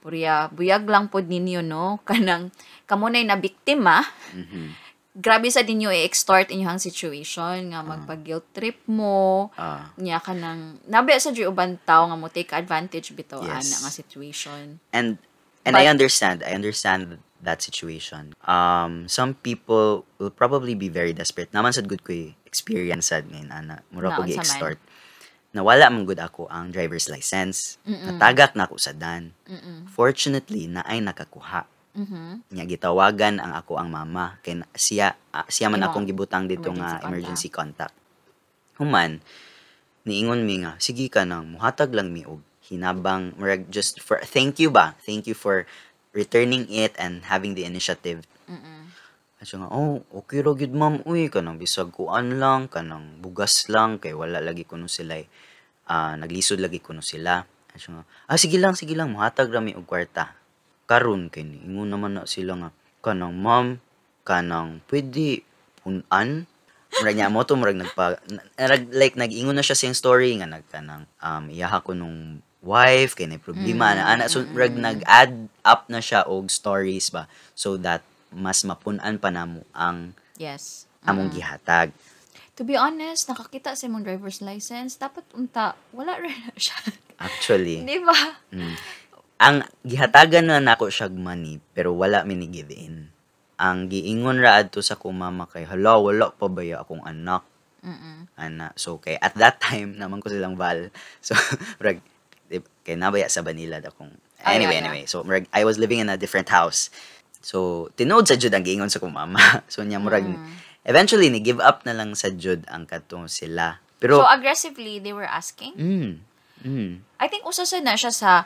purya buyag lang pod ninyo no [LAUGHS] kanang kamo nay na biktima Mhm. grabe sa dinyo i-extort inyong situation nga magpag-guilt trip mo Ah. niya ka nang nabi sa di uban tao nga mo take advantage bitaw Yes. ana nga situation and and I But- understand I understand that situation. Um some people will probably be very desperate. Naman sad good ko experience sad ngayon ana mura ko man? gi-extort. Nawala man gud ako ang driver's license. Natagak na ako sa dan. Mm fortunately na ay nakakuha. Mhm nya gitawagan ang ako ang mama. Kay siya ah, siya man akong gibutang dito nga emergency contact. human niingon mi nga sige ka nang muhatag lang mi og hinabang murag just for thank you ba? Thank you for returning it and having the initiative mm at nga, oh, okay ra gid ma'am, uy, kanang bisag kuan lang, kanang bugas lang, kay wala lagi kuno sila, ah naglisod lagi kuno sila. At nga, ah, sige lang, sige lang, muhatag rami og kwarta. Karon kay ni, ingon naman na sila nga, kanang ma'am, kanang pwede punan. Murag niya mo to, murag nagpa, na- nag, like, nag-ingon na siya sa story, nga nagkanang, um, iyaha ko nung wife, kay na problema, Mm, na, ana, so, murag nag-add up na siya og stories ba, so that mas mapunan pa namo ang yes. among Mm. gihatag. to be honest nakakita sa imong driver's license dapat unta wala rin na siya. Actually, [LAUGHS] di ba? Mm, ang gihatagan na nako siya money pero wala mi ni give in. Ang giingon ra adto sa ko mama kay hala wala pa ba ya akong anak? Mm ana. So kay at that time naman ko silang val [LAUGHS] so di- kay nabaya sa Manila akong Ah, anyway yeah. anyway. So murag I was living in a different house. So tinood sa jud ang giingon sa ko mama. [LAUGHS] So nya murag Mm. eventually ni give up na lang sa jud ang katong sila. Pero so aggressively they were asking? Mm, mm, I think usa sa na siya sa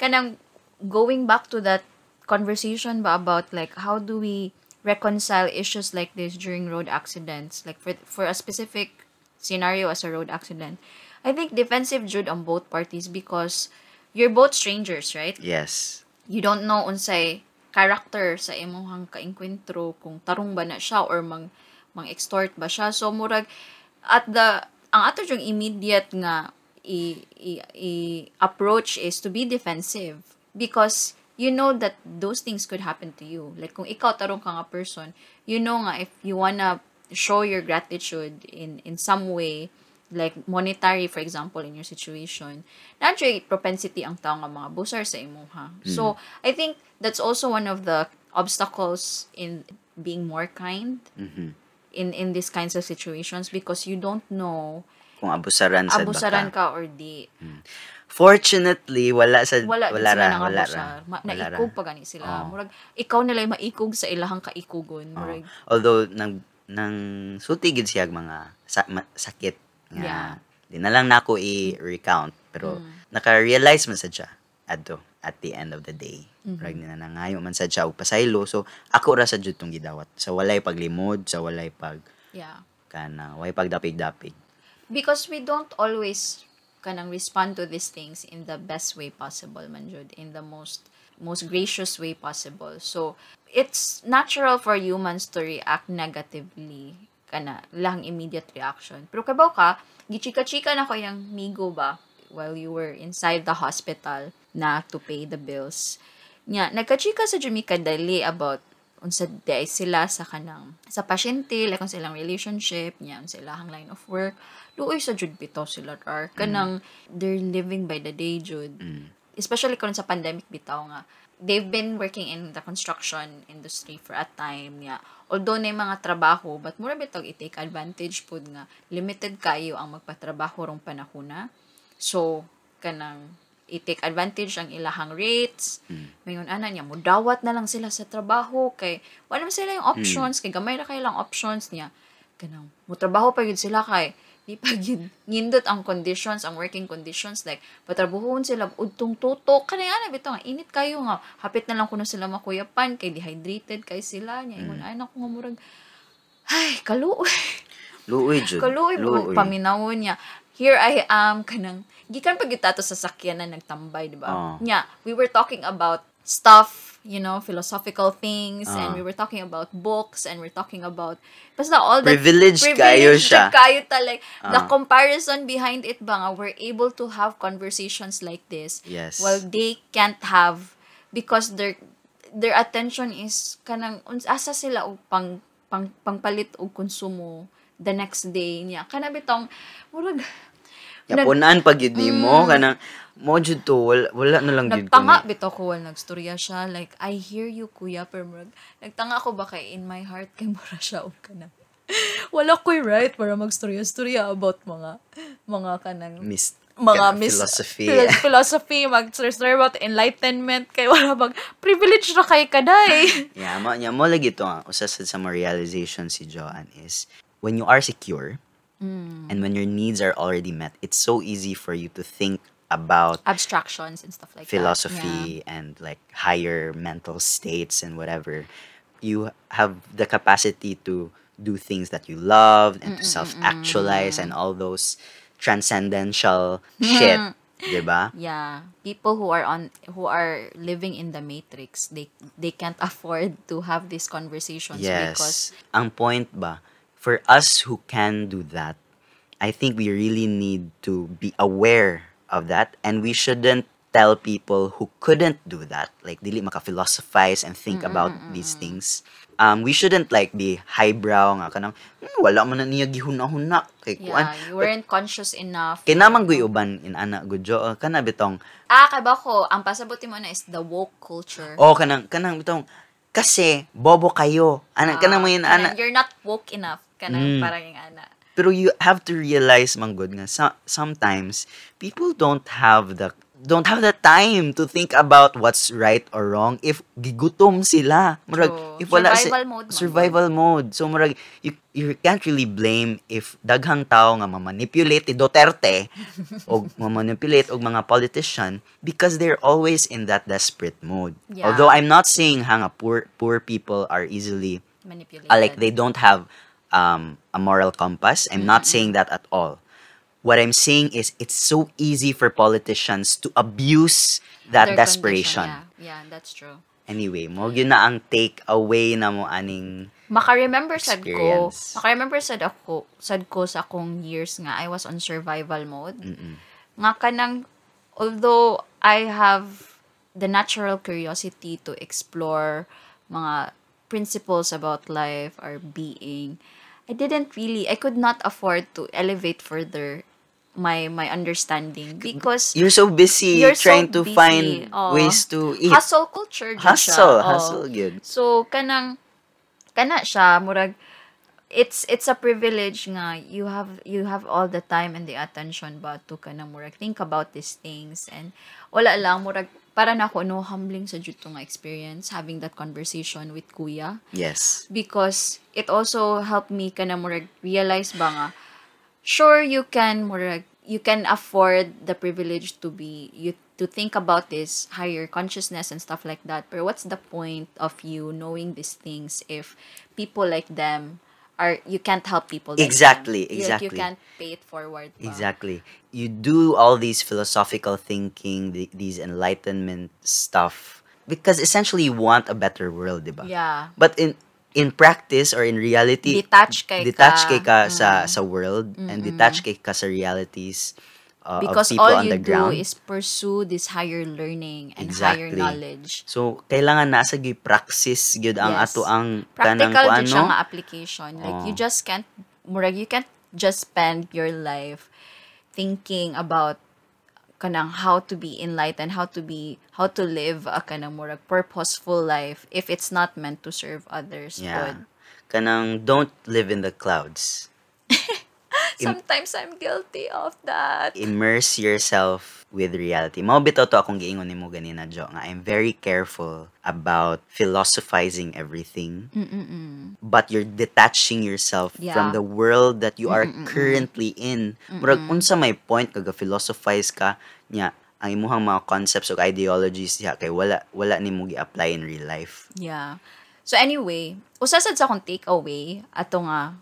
kanang going back to that conversation ba about like how do we reconcile issues like this during road accidents? Like for for a specific scenario as a road accident I think defensive jud on both parties because you're both strangers right? Yes. You don't know unsay character sa imong kainkwentro kung tarong ba na siya or mang mang extort ba siya. So murag at the ang ato yung immediate nga i, i, i approach is to be defensive because you know that those things could happen to you. Like kung ikaw tarong ka nga person you know nga if you wanna show your gratitude in in some way like monetary for example in your situation naturally propensity ang tao nga mga busar sa imuha so i think that's also one of the obstacles in being more kind Mhm. in in these kinds of situations because you don't know Kung abusaran sa abusaran ka or di Fortunately, wala sa wala, wala, sila ra, wala abusar. ra. Ma- Wala ra. naikog pa gani sila Oo. murag ikaw nila maikog sa ilahang kaikugon Oo. murag Although nang nang sulti gid siya mga sa, ma- sakit nga Yeah. di na lang nako i-recount pero Mm. naka-realize man sad siya adto at the end of the day. Mhm. Rag na nangayo man sad siya og pasaylo so ako ra sa jud tong gidawat sa walay paglimod sa walay pag yeah kana way pagdapig-dapig. because we don't always kanang respond to these things in the best way possible man jud in the most most gracious way possible so it's natural for humans to react negatively kana lang immediate reaction. Pero kabaw ka gichika-chika na ko yung migo ba while you were inside the hospital na to pay the bills. Nya nagkachika sa Jimmy kadali about unsa day sila sa kanang sa pasyente like kung silang relationship nya unsa ilang line of work. Luoy sa jud bitaw sila rar kanang they're living by the day jud. Mm. especially kung sa pandemic bitaw nga they've been working in the construction industry for a time nga although na mga trabaho but mura bitaw i-take advantage pud nga limited kayo ang magpatrabaho rong panahona so kanang i-take advantage ang ilahang rates. Mayon ana niya mudawat na lang sila sa trabaho kay wala man sila yung options kay gamay ra kay lang options niya. Kanang mo trabaho pa yun sila kay di pa nindot ang conditions ang working conditions like patrabuhon sila udtong tutok kanay ana bitaw nga init kayo nga hapit na lang kuno sila makuyapan kay dehydrated kay sila niya ingon ay nako nga murag ay kaluoy [LAUGHS] Luoy jud. Kaluoy paminawon niya. Here I am kanang gikan pag itato sa sakyan na nagtambay, di ba? Oo. Nya, we were talking about stuff, you know, philosophical things and Oo. we were talking about books and we're talking about basta all that Privileged kayo siya. kayo talaga. The Ah. comparison behind it ba nga we're able to have conversations like this Yes. while they can't have because their their attention is kanang asa sila og pang pang pangpalit og konsumo the next day niya kana bitong murag Yapunan pag yun nimo Mm. kanang mo jud to wala, wala na lang jud nagtanga bitaw ko while nagstorya siya. Like I hear you kuya pero murag nagtanga ko ba kay in my heart kay mura siya og kanang [LAUGHS] wala ko'y right para magstorya-storya about mga mga kanang Mis- mga kanang mis- philosophy. philo- philosophy. Mag about enlightenment kay wala bag privilege ra kay kaday. Yeah, mo, yeah, mo lagi ito, ah, usa sa, sa mga realization si Joanne is, when you are secure, Mm. and when your needs are already met, it's so easy for you to think about abstractions and stuff like that philosophy and like higher mental states and whatever. You have the capacity to do things that you love and to self-actualize and all those transcendental shit, [LAUGHS] diba? yeah people who are on who are living in the matrix they they can't [LAUGHS] afford to have these conversations because Yes. Ang point ba, for us who can do that, I think we really need to be aware of that and we shouldn't tell people who couldn't do that, like dili maka-philosophize and think about these things. Um, we shouldn't like be highbrow nga kanang "Hmm, wala man na niya gihuna-huna kay kuan. yeah you weren't conscious enough Kay naman guy uban in ana gudyo uh, kana bitong ah kay ba ko ang pasabuti mo na is the woke culture oh kanang kanang bitong kasi bobo kayo. Ana kanang mo yun Ah, ana you're not woke enough kanang Mm. parang yung ana Pero you have to realize, manggod nga, so- sometimes people don't have the don't have the time to think about what's right or wrong if gigutom sila. Murag, True. if wala si- Survival mode. Survival mode. So murag you, you can't really blame if daghang tao nga mamanipulate ni Duterte [LAUGHS] o mamanipulate og mga politician because they're always in that desperate mode. Yeah. Although I'm not saying hanga poor poor people are easily manipulated uh, like they don't have um, a moral compass. I'm not saying that at all. What I'm saying is it's so easy for politicians to abuse that Their desperation. condition, yeah yeah that's true Anyway, mo yun na ang take away na mo aning Maka-remember sad ko, maka-remember sad ako, sad ko sa akong years nga I was on survival mode. Mm-mm. Nga kanang although I have the natural curiosity to explore mga principles about life or being, I didn't really I could not afford to elevate further my my understanding because You're so busy You're so trying to busy. find Oo. ways to eat. hustle culture jud siya. Hustle, Oo. hustle, good. So kanang kana siya murag it's it's a privilege nga you have you have all the time and the attention ba to kanang murag think about these things and wala lang murag para na ako no humbling sa jud nga experience having that conversation with kuya Yes. because it also helped me kana murag realize ba nga sure you can murag you can afford the privilege to be you to think about this higher consciousness and stuff like that but what's the point of you knowing these things if people like them are you can't help people like. Exactly, exactly. you, can't pay it forward ba? Exactly. You do all these philosophical thinking, th- these enlightenment stuff because essentially you want a better world, diba? yeah But in in practice or in reality, detach kay detach ka. kay ka sa mm-hmm. sa world and mm-hmm. detach kay ka sa realities uh, because of people all on you the do ground. is pursue this higher learning and higher Exactly. knowledge So kailangan nasa gyud praxis gyud ang Yes. ato ang kanang practical kuan jud siya no? nga application. Like, you Oo. just can't, murag, you can't just spend your life thinking about kanang how to be enlightened, how to be, how to live a kanang murag purposeful life if it's not meant to serve others. Yeah. Kanang don't live in the clouds. [LAUGHS] Sometimes I'm guilty of that. Immerse yourself with reality. Mao bitaw to akong giingon nimo ganina Jo nga I'm very careful about philosophizing everything. But you're detaching yourself Yeah. from the world that you are currently in. Murag unsa may point kaga philosophize ka nya ang imuhang mga concepts o ideologies diha kay wala wala nimo gi-apply in real life. Yeah. So anyway, usasad sa akong takeaway ato nga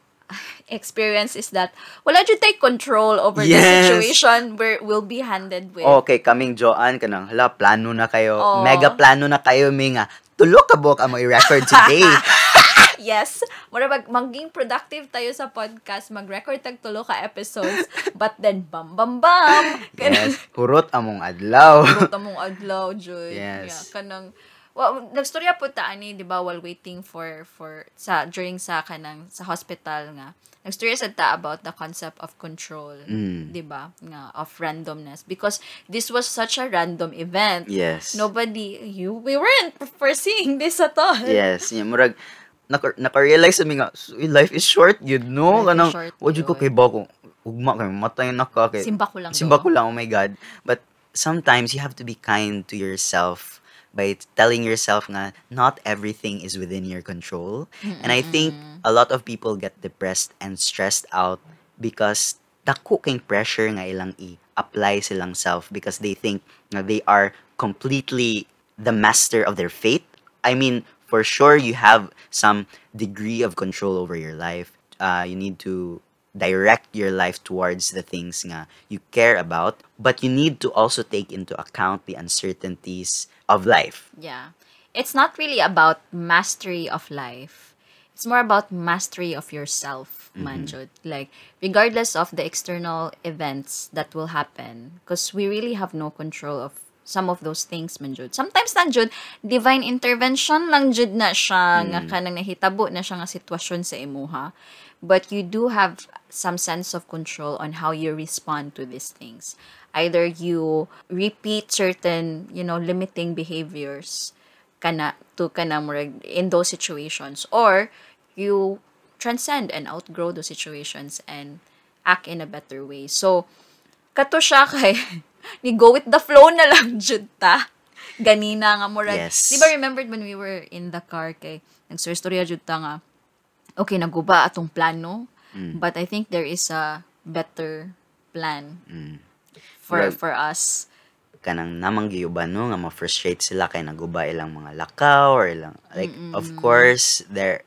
experience is that wala jud tay control over the Yes. situation where we'll be handed with. Okay, kaming Joanne kanang hala plano na kayo. Oo. Mega plano na kayo mi nga. Tulo ka buok ang i-record today. [LAUGHS] Yes. Mura mag maging productive tayo sa podcast, mag-record tag tulo ka episodes, [LAUGHS] but then bam bam bam. yes, hurot among adlaw. Kanang mong adlaw joy. [LAUGHS] Yes. Yeah, kanang well, nagstorya po ta ani, 'di ba, while waiting for for sa during sa kanang sa hospital nga. Nagstorya sa ta about the concept of control, Mm. 'di ba? Nga of randomness because this was such a random event. Yes. Nobody you we weren't foreseeing this at all. Yes, yeah, murag [LAUGHS] naka, naka-realize sa nga "So, life is short, you know, Life kanang short, wad ko kay bako. Ugma kay matay na ka kay. Simba ko lang. Simba ko lang, oh my god. But sometimes you have to be kind to yourself by telling yourself nga not everything is within your control. And I think a lot of people get depressed and stressed out because dako kay pressure nga ilang i-apply silang self because they think nga they are completely the master of their fate. I mean, for sure you have some degree of control over your life. Uh, you need to direct your life towards the things nga you care about, but you need to also take into account the uncertainties of life. Yeah. It's not really about mastery of life. It's more about mastery of yourself, mm-hmm. manjud. Like, regardless of the external events that will happen, because we really have no control of some of those things, manjud. Sometimes lang jud, divine intervention lang jud na siya, nga mm. kanang nahitabo na siya nga sitwasyon sa imuha. But you do have some sense of control on how you respond to these things. Either you repeat certain, you know, limiting behaviors kana to kana in those situations or you transcend and outgrow those situations and act in a better way. So kato siya [LAUGHS] kay ni go with the flow na lang [LAUGHS] jud ta. Ganina nga murag. Yes. Di ba remembered when we were in the car kay nagstorya jud ta nga okay naguba atong plano but I think there is a better plan for Murag- for us. kanang namang giyuban no? Nga ma-frustrate sila kay naguba ilang mga lakaw or ilang like of course there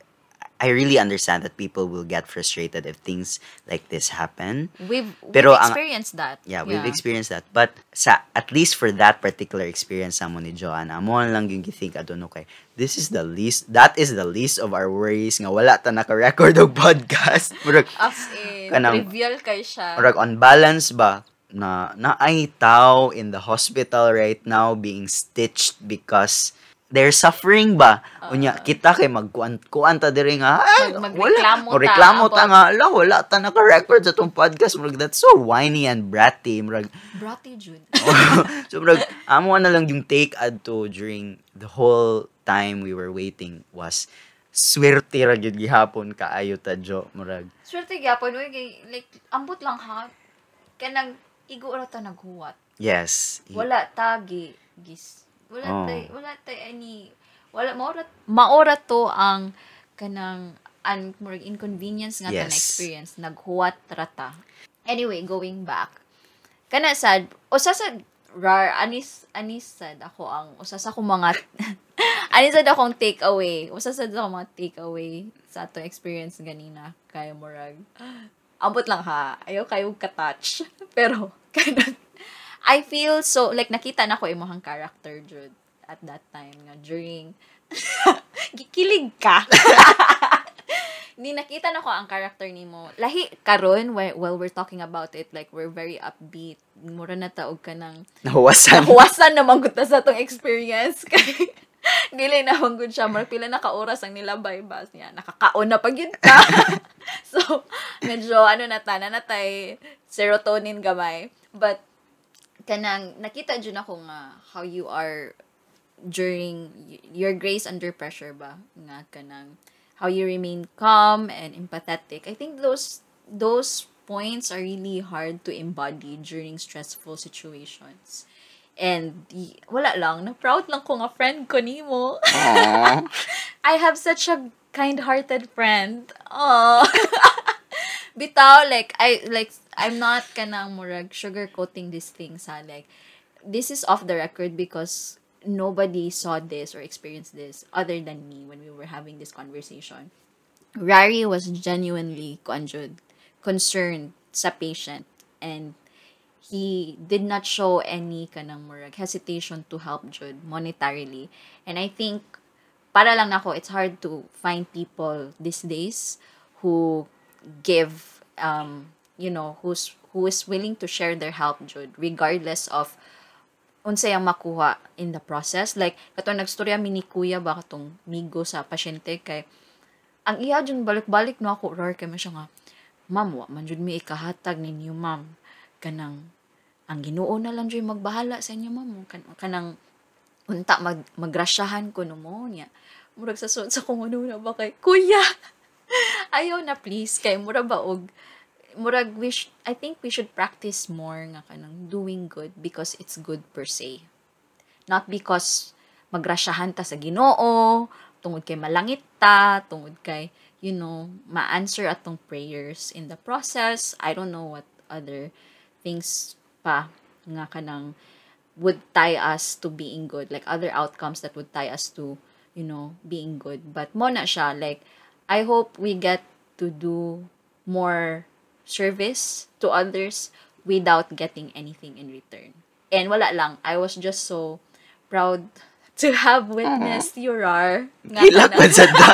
I really understand that people will get frustrated if things like this happen. We've, Pero we've ang- experienced that. Yeah, we've experienced that. But sa at least for that particular experience sa mo ni Joanna, mo lang yung think adono kay this is the least that is the least of our worries nga wala ta naka-record og podcast. [LAUGHS] Murag As in, Kanang- trivial kay siya. murag on balance ba na naay tao in the hospital right now being stitched because they're suffering ba unya Ah. kita kay magkuan kuan ta diri nga ay, Mag- wala ta reklamo ta about- nga ala wala ta naka record sa tong podcast murag that's so whiny and bratty murag Brati Jude. [LAUGHS] so murag amo na lang yung take adto during the whole time we were waiting was swerte ra gyud gihapon kaayo ta jo murag Swerte gyapon we like ambot lang ha. Kanang igo ra ta naghuwat. yes Wala tagi gis. Wala Oh. tay wala tay any wala maora maora to ang kanang an murag inconvenience nga na Yes. experience naghuwat rata. Anyway, going back. Kana sad usa sad rar anis anis sad ako ang usa sa akong mga [LAUGHS] anis sad akong take away. Usa sad ako mga take away sa atong experience ganina kay murag ambot lang ha. Ayaw kayo ka-touch. [LAUGHS] Pero [LAUGHS] kanang I feel so, like, nakita na ko imong character, Jude, at that time nga, during, [LAUGHS] gikilig ka. [LAUGHS] Ni nakita na ko ang character nimo. Lahi karon while, while we're talking about it, like we're very upbeat. Mura na taog ka ng nahuwasan nahuwasan naman ta sa tong experience [LAUGHS] kay dili na gud siya mar pila na ka oras ang nilabay ba niya nakakaon na pag yun ka so medyo ano na ta na natay serotonin gamay but kanang nakita jud ako nga how you are during your grace under pressure ba nga kanang how you remain calm and empathetic i think those those points are really hard to embody during stressful situations and wala lang na proud lang ko nga friend ko nimo. [LAUGHS] I have such a kind-hearted friend. Oh. [LAUGHS] Bitaw like I like I'm not kanang murag sugarcoating these things ha like this is off the record because nobody saw this or experienced this other than me when we were having this conversation. Rari was genuinely conjud, concerned sa patient and he did not show any kanang murag hesitation to help Jude monetarily. And I think para lang nako it's hard to find people these days who give um you know who's who is willing to share their help Jude regardless of unsay ang makuha in the process. Like kato nagstorya mi ni kuya ba katong migo sa pasyente kay ang iya jud balik-balik no ako rar kay siya nga ma'am wa man jud mi ikahatag ninyo ma'am. Kanang ang Ginoo na lang jud magbahala sa inyo ma'am. Kan kanang unta mag magrasyahan ko no mo niya. Murag sa sa kung ano na ba kay kuya [LAUGHS] ayaw na please. Kay mura ba og murag we sh- I think we should practice more nga kanang doing good because it's good per se. Not because magrasyahan ta sa Ginoo tungod kay malangit ta tungod kay you know ma-answer atong prayers in the process. I don't know what other things pa nga kanang would tie us to being good like other outcomes that would tie us to you know being good. But mo na siya like I hope we get to do more service to others without getting anything in return. And wala lang I was just so proud [LAUGHS] to have witnessed your rar. Hilak man sa [LAUGHS] da.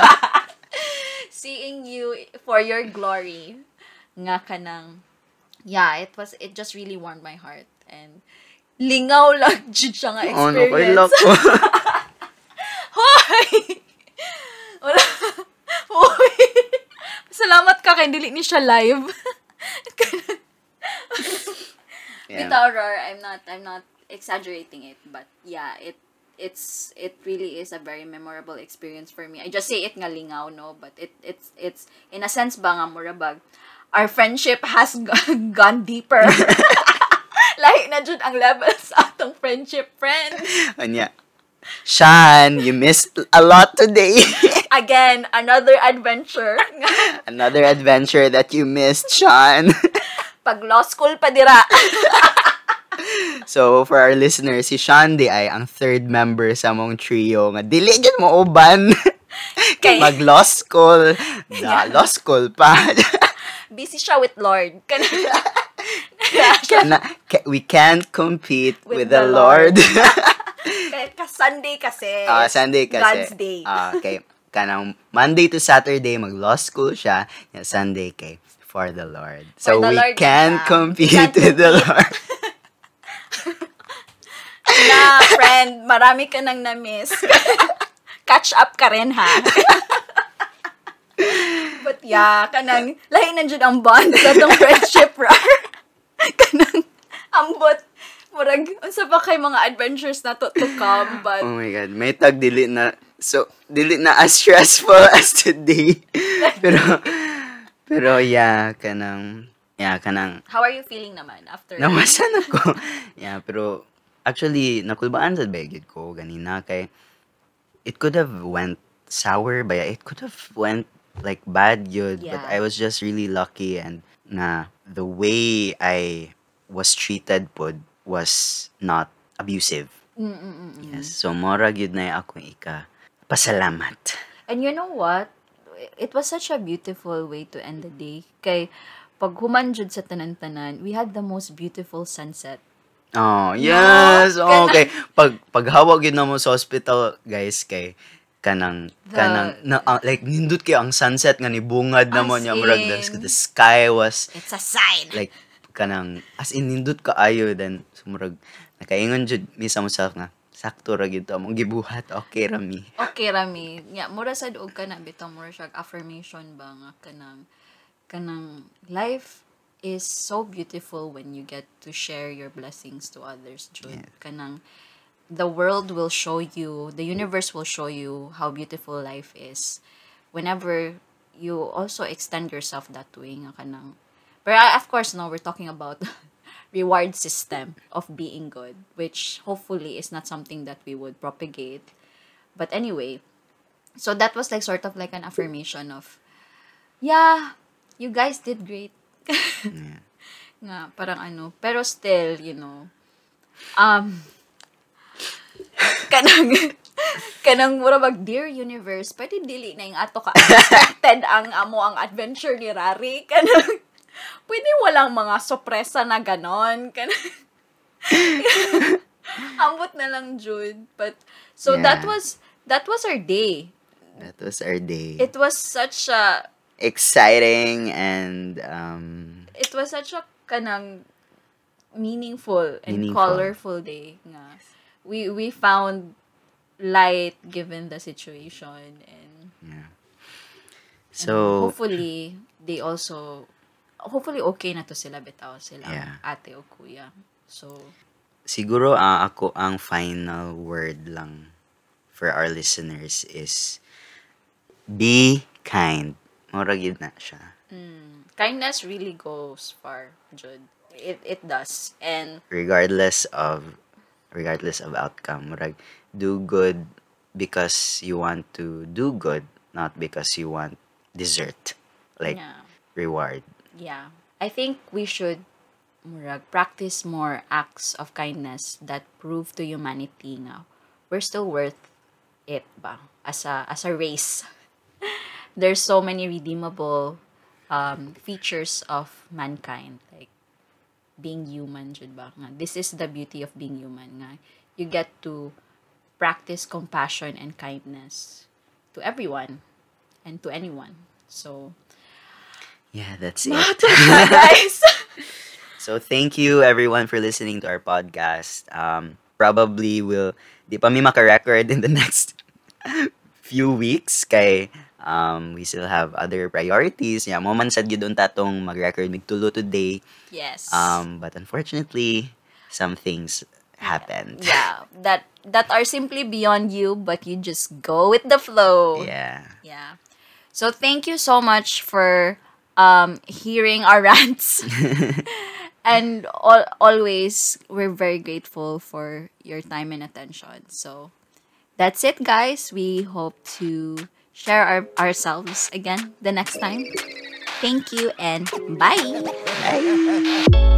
Seeing you for your glory. Nga kanang yeah it was it just really warmed my heart. And lingaw lang [LAUGHS] jud siya nga experience. lako hoy! wala hoy [LAUGHS] salamat ka kay dili ni siya live [LAUGHS] Yeah. I'm not I'm not exaggerating it, but yeah, it it's it really is a very memorable experience for me. I just say it nga lingaw, no, but it it's it's in a sense ba nga murabag our friendship has gone, [LAUGHS] gone deeper. Like na jud ang level sa atong friendship, friend. Anya. Shan, you missed a lot today. [LAUGHS] Again, another adventure. [LAUGHS] Another adventure that you missed, Sean. [LAUGHS] Pag law school pa dira. so, for our listeners, si Sean di ay ang third member sa mong trio nga dili gyud mo uban. Kay mag law school, da law school pa. Busy siya with Lord. Kana, ka- we can't compete with, With the, the Lord. Ka Sunday kasi. Ah, Sunday kasi. God's day. Ah, okay. Kanang Monday to Saturday mag law school siya, yung Sunday kay for the Lord. So the we Lord can siya. compete with the Lord. na [LAUGHS] na, friend. Marami ka nang na-miss. [LAUGHS] Catch up ka rin, ha? [LAUGHS] But yeah, kanang, lahi na dyan ang bond sa itong friendship, rar. kanang, ambot, murag, unsa pa kay mga adventures na to, to come, but, Oh my God. May tag dili na, so, dili na as stressful [LAUGHS] as today. pero, pero yeah, kanang, yeah, kanang, how are you feeling naman after? nawasan ako. [LAUGHS] yeah, pero, actually, nakulbaan sa begid ko, ganina, kay, it could have went sour ba ya? It could have went like bad yun. But Yeah. I was just really lucky and na the way I was treated pod was not abusive. Mm-mm-mm. Yes. So, mora gyud na ako ika. Pasalamat. And you know what? It was such a beautiful way to end the day. Kay, pag humanjud sa tanan-tanan, we had the most beautiful sunset. Oh, yes. Kana- okay. Pag paghawag yun na mo sa hospital, guys, kay kanang The- kanang na, ah, like nindot kay ang sunset nga ni bungad na mo niya murag the sky was It's a sign. like kanang as in nindot ka ayo then sumurag nakaingon jud mi sa myself nga sakto ra to among gibuhat okay ra mi okay, Rami. Yeah, mura sad og ka na, bitaw mura siya affirmation ba nga kanang, kanang life is so beautiful when you get to share your blessings to others, Jud. Yeah. Kanang, the world will show you, the universe will show you how beautiful life is whenever you also extend yourself that way nga kanang but uh, of course no we're talking about [LAUGHS] reward system of being good which hopefully is not something that we would propagate. But anyway so that was like sort of like an affirmation of yeah you guys did great. [LAUGHS] Nga parang ano. Pero still you know um [LAUGHS] kanang [LAUGHS] kanang mura mag dear universe pwede dili na yung ato ka unexpected ang amo ang adventure ni Rari. Kanang pwede walang mga sorpresa na ganon. [LAUGHS] Ambot na lang Jude. But so that Yeah. was that was our day. That was our day. It was such a exciting and um it was such a kanang meaningful and Meaningful. colorful day nga. We we found light given the situation and yeah. and so hopefully they also hopefully okay na to sila bitaw sila Yeah. ate o kuya. So siguro ah, ako ang final word lang for our listeners is be kind. Mura gyud na siya. Mm, kindness really goes far Jude it it does. And regardless of regardless of outcome murag do good because you want to do good not because you want dessert like yeah. reward Yeah. I think we should murag, practice more acts of kindness that prove to humanity nga we're still worth it ba as a as a race. [LAUGHS] There's so many redeemable um, features of mankind like being human jud ba nga this is the beauty of being human nga you get to practice compassion and kindness to everyone and to anyone so yeah that's it [LAUGHS] guys So thank you everyone for listening to our podcast. Um, probably will di pa mi maka-record in the [LAUGHS] next few weeks kay um, we still have other priorities. Yeah, mo man sad gyud tatong mag-record migtulo today. Yes. Um, but unfortunately, some things happened. yeah, that that are simply beyond you, but you just go with the flow. Yeah. Yeah. So thank you so much for um hearing our [LAUGHS] rants. [LAUGHS] and al- always we're very grateful for your time and attention. So that's it guys. We hope to share our, ourselves again the next time. Thank you and bye. Bye.